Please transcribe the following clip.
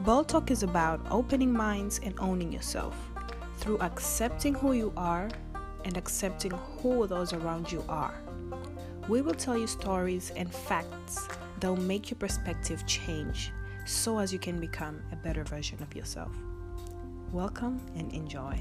Bold Talk is about opening minds and owning yourself through accepting who you are and accepting who those around you are. We will tell you stories and facts that will make your perspective change so as you can become a better version of yourself. Welcome and enjoy.